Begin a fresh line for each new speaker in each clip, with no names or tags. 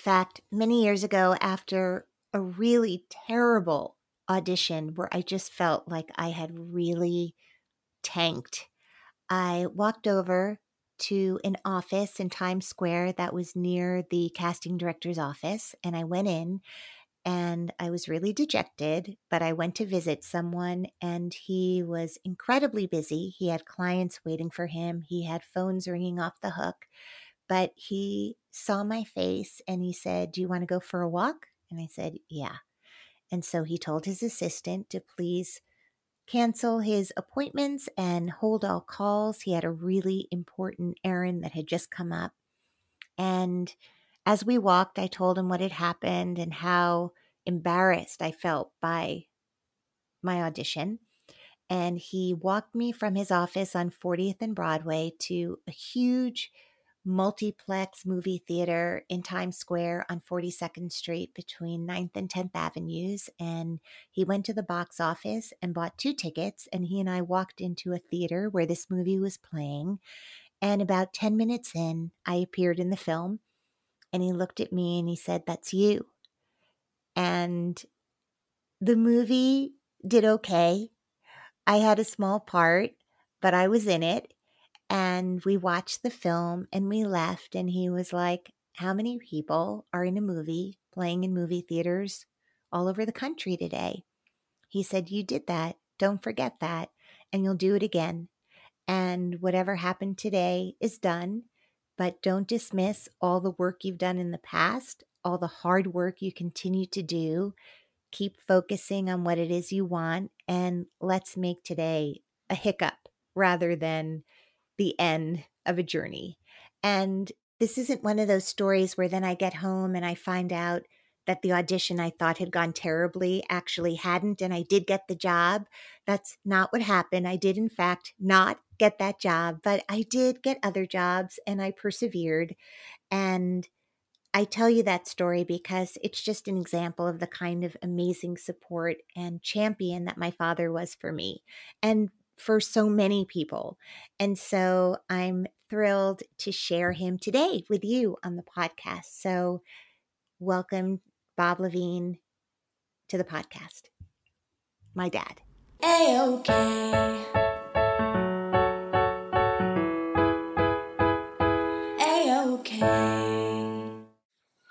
Fact
many years ago, after a really terrible audition where I just felt like I had really tanked, I walked over to an office in Times Square that was near the casting director's office. And I went in and I was really dejected, but I went to visit someone and he was incredibly busy. He had clients waiting for him, he had phones ringing off the hook. But he saw my face and he said, Do you want to go for a walk? And I said, Yeah. And so he told his assistant to please cancel his appointments and hold all calls. He had a really important errand that had just come up. And as we walked, I told him what had happened and how embarrassed I felt by my audition. And he walked me from his office on 40th and Broadway to a huge multiplex movie theater in Times Square on 42nd Street between 9th and 10th Avenues. And he went to the box office and bought two tickets. And he and I walked into a theater where this movie was playing. And about 10 minutes in, I appeared in the film. And he looked at me and he said, That's you. And the movie did okay. I had a small part, but I was in it and we watched the film and we left and he was like how many people are in a movie playing in movie theaters all over the country today? He said you did that. Don't forget that and you'll do it again. And whatever happened today is done but don't dismiss all the work you've done in the past all the hard work you continue to do. Keep focusing on what it is you want and let's make today a hiccup rather than the end of a journey. And this isn't one of those stories where then I get home and I find out that the audition I thought had gone terribly actually hadn't, and I did get the job. That's not what happened. I did, in fact, not get that job, but I did get other jobs and I persevered. And I tell you that story because it's just an example of the kind of amazing support and champion that my father was for me. And for so many people. And so I'm thrilled to share him today with you on the podcast. So, welcome, Bob Levine, to the podcast. My dad.
A-OK. A-OK.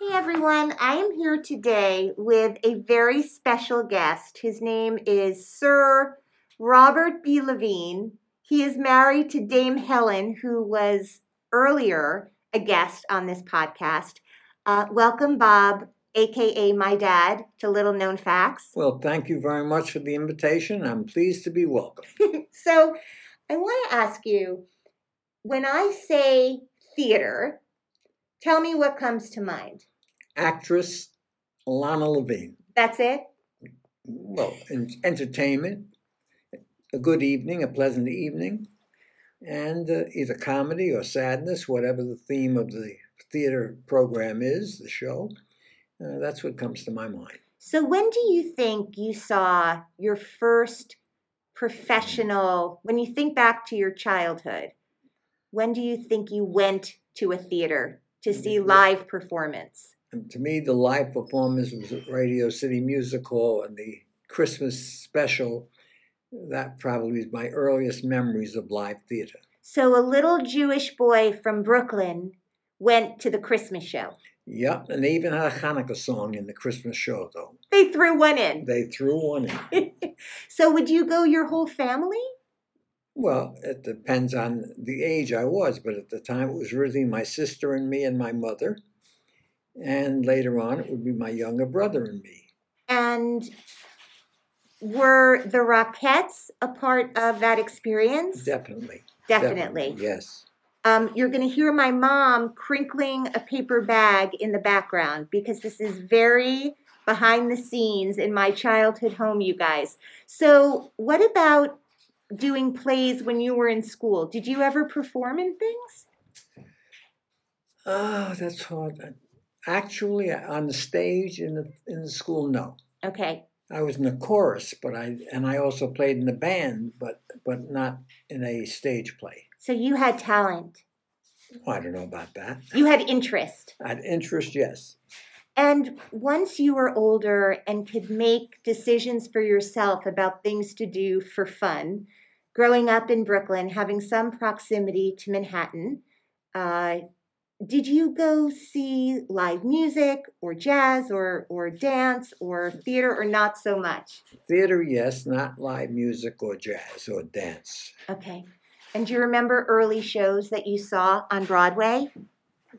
Hey everyone, I am here today with a very special guest. His name is Sir Robert B. Levine. He is married to Dame Helen, who was earlier a guest on this podcast. Uh, welcome, Bob, aka my dad, to Little Known Facts.
Well, thank you very much for the invitation. I'm pleased to be welcome.
so, I want to ask you when I say theater, tell me what comes to mind.
Actress Ilana Levine.
That's it?
Well, entertainment, a good evening, a pleasant evening, and uh, either comedy or sadness, whatever the theme of the theater program is, the show. Uh, that's what comes to my mind.
So, when do you think you saw your first professional, when you think back to your childhood, when do you think you went to a theater to see live performance?
And to me, the live performance was at Radio City Music Hall and the Christmas special that probably is my earliest memories of live theater.
So a little Jewish boy from Brooklyn went to the Christmas show.
Yep, and they even had a Hanukkah song in the Christmas show, though.
They threw one in.
They threw one in.
so would you go your whole family?
Well, it depends on the age I was, but at the time it was really my sister and me and my mother. And later on, it would be my younger brother and me.
And were the Rockettes a part of that experience?
Definitely.
Definitely.
Yes.
Um, you're going to hear my mom crinkling a paper bag in the background because this is very behind the scenes in my childhood home, you guys. So, what about doing plays when you were in school? Did you ever perform in things?
Oh, that's hard. Actually, on the stage in the in the school, no.
Okay.
I was in the chorus, but I and I also played in the band, but but not in a stage play.
So you had talent.
Well, I don't know about that.
You had interest.
I had interest, yes.
And once you were older and could make decisions for yourself about things to do for fun, growing up in Brooklyn, having some proximity to Manhattan, uh, did you go see live music or jazz or, or dance or theater or not so much?
Theater, yes, not live music or jazz or dance.
Okay. And do you remember early shows that you saw on Broadway?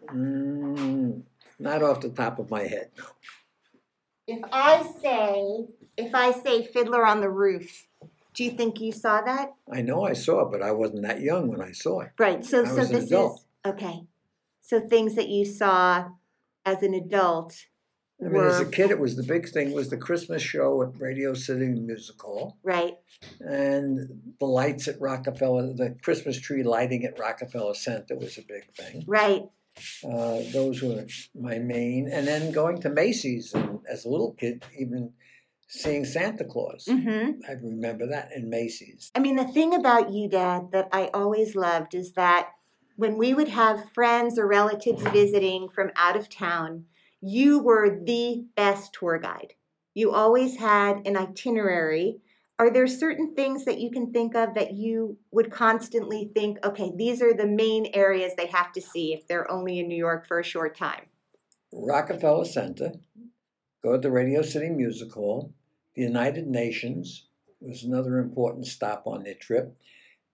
Mm, not off the top of my head. No.
If I say, if I say Fiddler on the Roof, do you think you saw that?
I know I saw it, but I wasn't that young when I saw it.
Right. So,
I
so this is okay. So things that you saw as an adult
I mean, as a kid, it was the big thing was the Christmas show at Radio City Music Hall
right.
and the lights at Rockefeller, the Christmas tree lighting at Rockefeller Center was a big thing.
Right.
Uh, those were my main, and then going to Macy's and, as a little kid, even seeing Santa Claus.
hmm
I remember that in Macy's.
I mean, the thing about you, Dad, that I always loved is that when we would have friends or relatives visiting from out of town, you were the best tour guide. You always had an itinerary. Are there certain things that you can think of that you would constantly think, okay, these are the main areas they have to see if they're only in New York for a short time?
Rockefeller Center, go to the Radio City Music Hall, the United Nations was another important stop on their trip,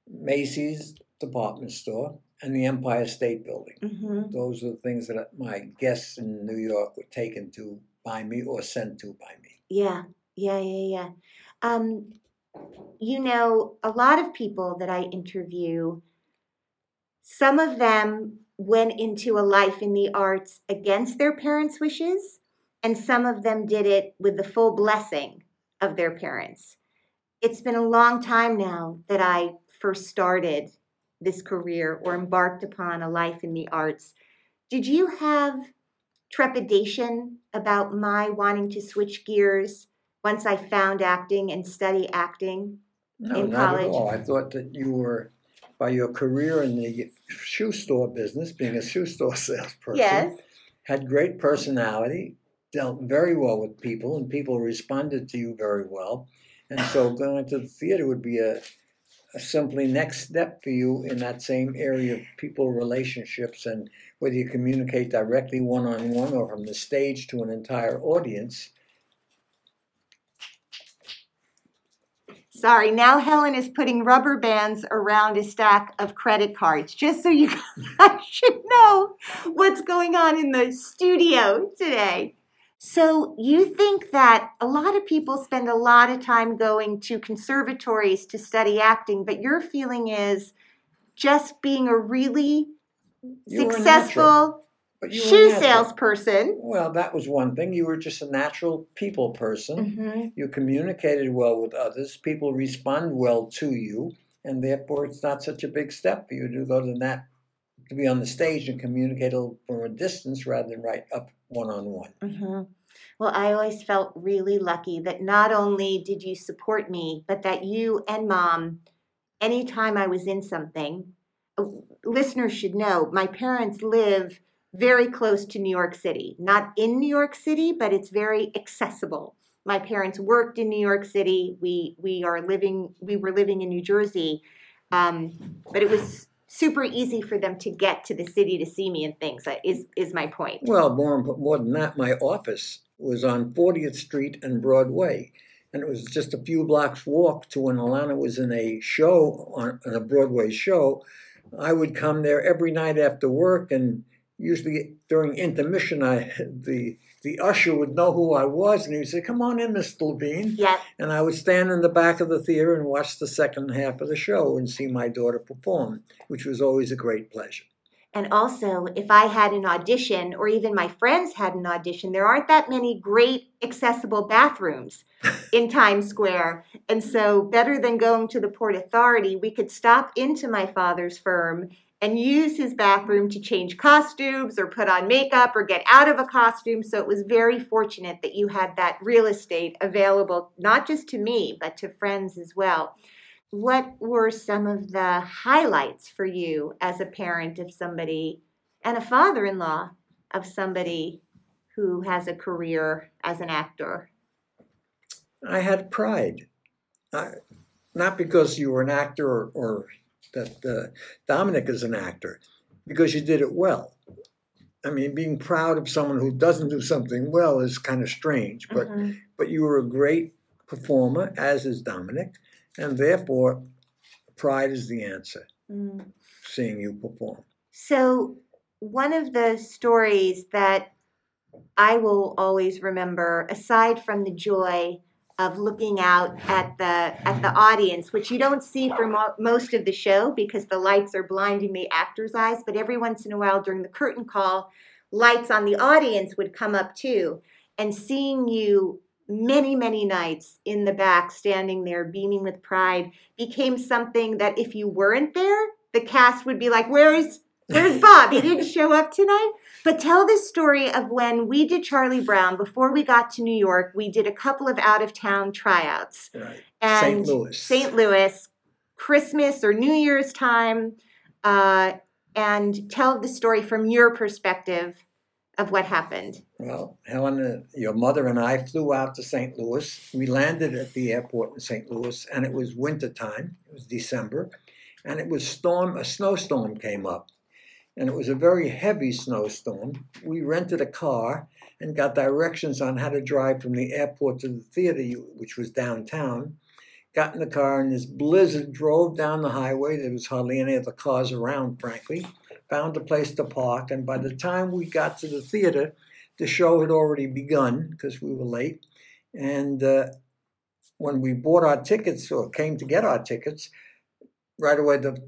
Macy's department store, and the Empire State Building.
Mm-hmm.
Those are the things that my guests in New York were taken to by me or sent to by me.
Yeah, yeah, yeah, yeah. Um, you know, a lot of people that I interview, some of them went into a life in the arts against their parents' wishes, and some of them did it with the full blessing of their parents. It's been a long time now that I first started this career or embarked upon a life in the arts. Did you have trepidation about my wanting to switch gears once I found acting and study acting?
No,
In
not
college.
at all. I thought that you were, by your career in the shoe store business, being a shoe store salesperson,
Yes.
had great personality, dealt very well with people, and people responded to you very well. And so going to the theater would be a, a simply next step for you in that same area of people relationships and whether you communicate directly one on one or from the stage to an entire audience.
Sorry, now Helen is putting rubber bands around a stack of credit cards, just so you guys should know what's going on in the studio today. So, you think that a lot of people spend a lot of time going to conservatories to study acting, but your feeling is just being a really
You
successful
but you were
shoe salesperson.
Well, that was one thing. You were just a natural people person.
Mhm.
You communicated well with others. People respond well to you, and therefore it's not such a big step for you to go to that to be on the stage and communicate a little from a distance rather than right up one on one.
Well, I always felt really lucky that not only did you support me, but that you and mom, anytime I was in something, uh, listeners should know my parents live very close to New York City. Not in New York City, but it's very accessible. My parents worked in New York City. We we are living we were living in New Jersey, um, but it was super easy for them to get to the city to see me and things. uh, Is is my point?
Well, more more than that, my office was on 40th Street and Broadway, and it was just a few blocks walk to when Ilana was in a show on, on a Broadway show. I would come there every night after work, and usually during intermission, I the the usher would know who I was, and he would say, "Come on in, Mr. Levine."
Yeah.
And I would stand in the back of the theater and watch the second half of the show and see my daughter perform, which was always a great pleasure.
And also, if I had an audition, or even my friends had an audition, there aren't that many great accessible bathrooms in Times Square. And so, better than going to the Port Authority, we could stop into my father's firm and use his bathroom to change costumes or put on makeup or get out of a costume. So, it was very fortunate that you had that real estate available, not just to me, but to friends as well what were some of the highlights for you as a parent of somebody and a father in law of somebody who has a career as an actor?
I had pride, I, not because you were an actor or, or that uh, Dominic is an actor, because you did it well. I mean, being proud of someone who doesn't do something well is kind of strange, but
Mhm.
but you were a great performer, as is Dominic, and therefore, pride is the answer.
Mm.
Seeing you perform.
So, one of the stories that I will always remember, aside from the joy of looking out at the at the audience, which you don't see for mo- most of the show because the lights are blinding the actors' eyes, but every once in a while during the curtain call, lights on the audience would come up too, and seeing you many many nights in the back standing there beaming with pride became something that if you weren't there the cast would be like where's where's bob? He didn't show up tonight but tell the story of when we did charlie brown before we got to new york we did a couple of out of town tryouts
Right.
and
St. Louis.
st louis christmas or new year's time uh, and tell the story from your perspective of what happened
Well, Helen, your mother and I flew out to St. Louis. We landed at the airport in St. Louis, and it was winter time. It was December, and it was storm. A snowstorm came up, and it was a very heavy snowstorm. We rented a car and got directions on how to drive from the airport to the theater, which was downtown. Got in the car, and this blizzard drove down the highway. There was hardly any other cars around, frankly. Found a place to park, and by the time we got to the theater, the show had already begun because we were late. And uh, when we bought our tickets or came to get our tickets, right away the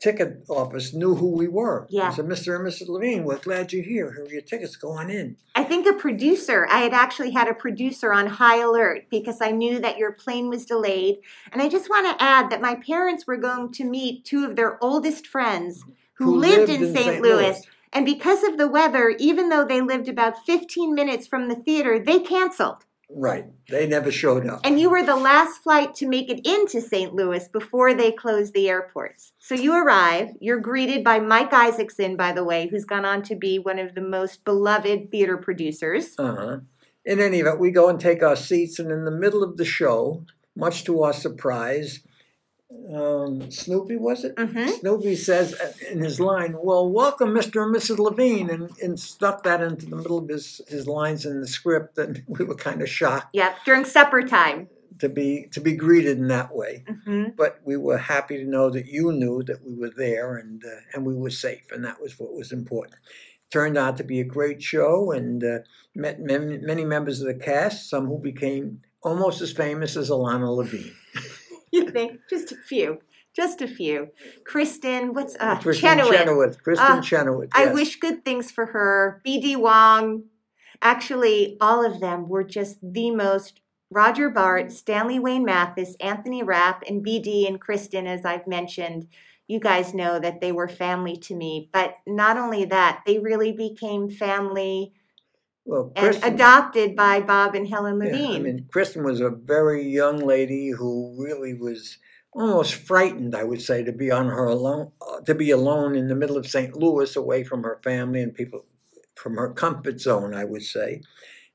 ticket office knew who we were.
Yeah.
Said, Mr. and Mrs. Levine, we're glad you're here. Here are your tickets. Go on in.
I think a producer, I had actually had a producer on high alert because I knew that your plane was delayed. And I just want to add that my parents were going to meet two of their oldest friends who, lived, in St. Louis. And because of the weather, even though they lived about 15 minutes from the theater, they canceled.
Right. They never showed up.
And you were the last flight to make it into St. Louis before they closed the airports. So you arrive, you're greeted by Mike Isaacson, by the way, who's gone on to be one of the most beloved theater producers.
Uh-huh. In any event, we go and take our seats, and in the middle of the show, much to our surprise, um, Snoopy was it?
Mhm.
Snoopy says in his line, "Well, welcome, Mr. and Mrs. Levine," and, and stuck that into the middle of his, his lines in the script, and we were kind of shocked
Yep, during supper time.
to be to be greeted in that way.
hmm
But we were happy to know that you knew that we were there and uh, and we were safe, and that was what was important. Turned out to be a great show, and uh, met many, many members of the cast, some who became almost as famous as Ilana Levine.
You think? Just a few. Just a few. Kristin, what's uh
Kristin
Chenoweth.
Chenoweth. Kristin
Ah,
Chenoweth.
I wish good things for her. BD Wong. Actually, all of them were just the most Roger Bart, Stanley Wayne Mathis, Anthony Rapp, and BD and Kristin, as I've mentioned. You guys know that they were family to me. But not only that, they really became family
well,
and adopted by Bob and Helen
yeah,
Levine.
I mean, Kristin was a very young lady who really was almost frightened, I would say, to be on her alone, uh, to be alone in the middle of St. Louis, away from her family and people, from her comfort zone, I would say.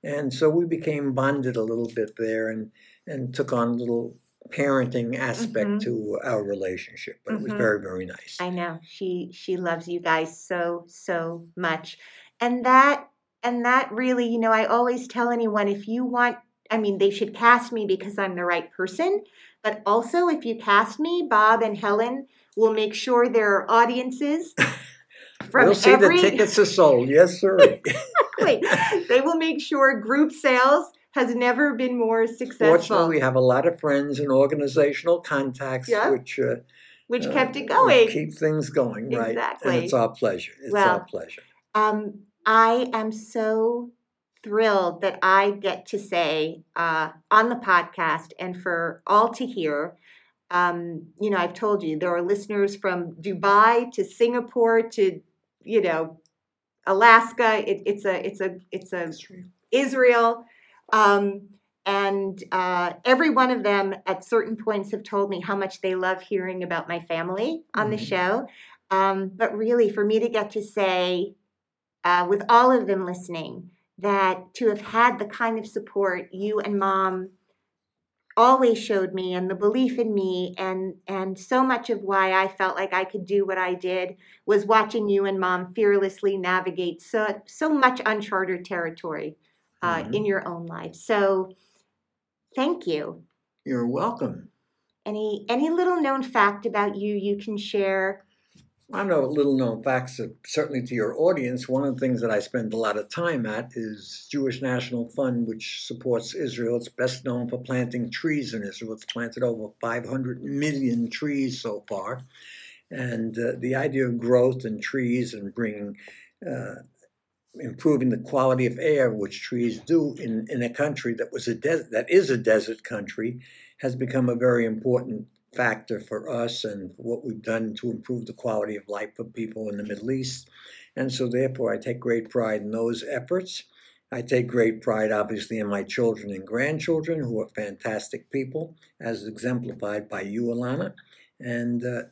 And so we became bonded a little bit there, and and took on a little parenting aspect
Mhm.
to our relationship, but it was
Mhm.
very, very nice.
I know she she loves you guys so so much, and that and that really, you know, I always tell anyone if you want, I mean, they should cast me because I'm the right person, but also if you cast me, Bob and Helen will make sure there are audiences from
we'll see
every
the tickets are sold. Yes, sir.
Exactly. they will make sure group sales has never been more successful,
Fortunately, we have a lot of friends and organizational contacts,
Yeah.
which uh,
which
uh,
kept it going.
keep things going, right?
Exactly.
And it's our pleasure. It's
Well,
our pleasure.
Um, I am so thrilled that I get to say uh, on the podcast and for all to hear. Um, you know, I've told you there are listeners from Dubai to Singapore to, you know, Alaska. It, it's a, it's a, it's a Israel. Um, and uh, every one of them at certain points have told me how much they love hearing about my family on the
Mhm.
show. Um, but really, for me to get to say, uh, with all of them listening, that to have had the kind of support you and mom always showed me and the belief in me and and so much of why I felt like I could do what I did was watching you and mom fearlessly navigate so so much uncharted territory uh,
Mhm.
in your own life. So thank you.
You're welcome.
Any any little known fact about you you can share?
I know little known facts, uh, certainly to your audience. One of the things that I spend a lot of time at is Jewish National Fund, which supports Israel. It's best known for planting trees in Israel. It's planted over 500 million trees so far. And uh, the idea of growth and trees and bringing, uh, improving the quality of air, which trees do in, in a country that was a des- that is a desert country, has become a very important factor for us and what we've done to improve the quality of life for people in the Middle East. And so, therefore, I take great pride in those efforts. I take great pride, obviously, in my children and grandchildren, who are fantastic people, as exemplified by you, Ilana. And uh,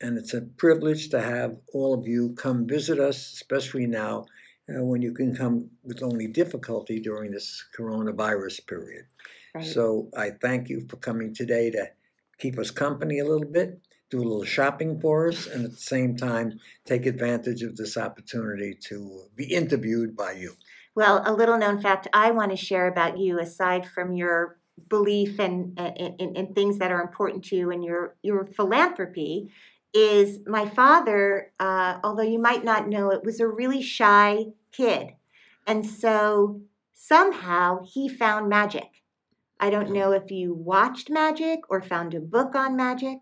and it's a privilege to have all of you come visit us, especially now uh, when you can come with only difficulty during this coronavirus period.
Right.
So I thank you for coming today to keep us company a little bit, do a little shopping for us, and at the same time take advantage of this opportunity to be interviewed by you.
Well, a little known fact I want to share about you, aside from your belief and in, in, in things that are important to you and your your philanthropy, is my father. Uh, although you might not know it, was a really shy kid, and so somehow he found magic. I don't know if you watched magic or found a book on magic.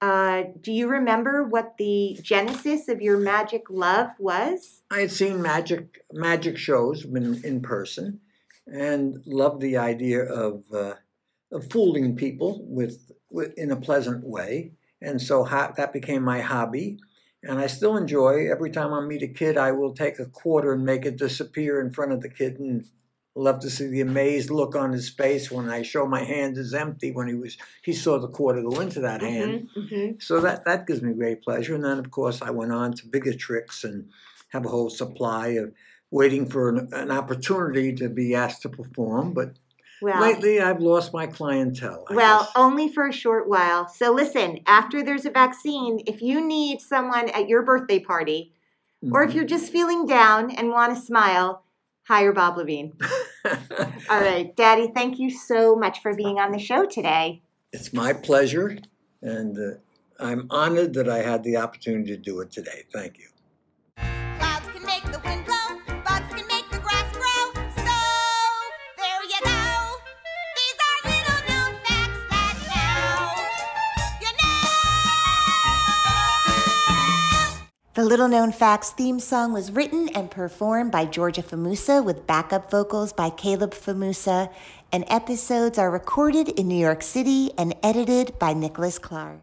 Uh, do you remember what the genesis of your magic love was?
I had seen magic magic shows in, in person, and loved the idea of uh, of fooling people with, with in a pleasant way, and so ha- that became my hobby. And I still enjoy every time I meet a kid, I will take a quarter and make it disappear in front of the kid, and love to see the amazed look on his face when I show my hand is empty when he was he saw the quarter go into that hand.
Mhm, mhm.
So that that gives me great pleasure. And then of course I went on to bigger tricks and have a whole supply of waiting for an, an opportunity to be asked to perform. But
Well,
lately I've lost my clientele. I
Well,
guess.
only for a short while. So listen, after there's a vaccine, if you need someone at your birthday party, or if
Mhm.
you're just feeling down and want to smile, hire Bob Levine. All right, Daddy, thank you so much for being on the show today.
it's my pleasure, and uh, I'm honored that I had the opportunity to do it today. Thank you.
The Little Known Facts
theme song was written and performed by Georgia Fumusa with backup vocals by Caleb Fumusa, and episodes are recorded in New York City and edited by Nicholas Clark.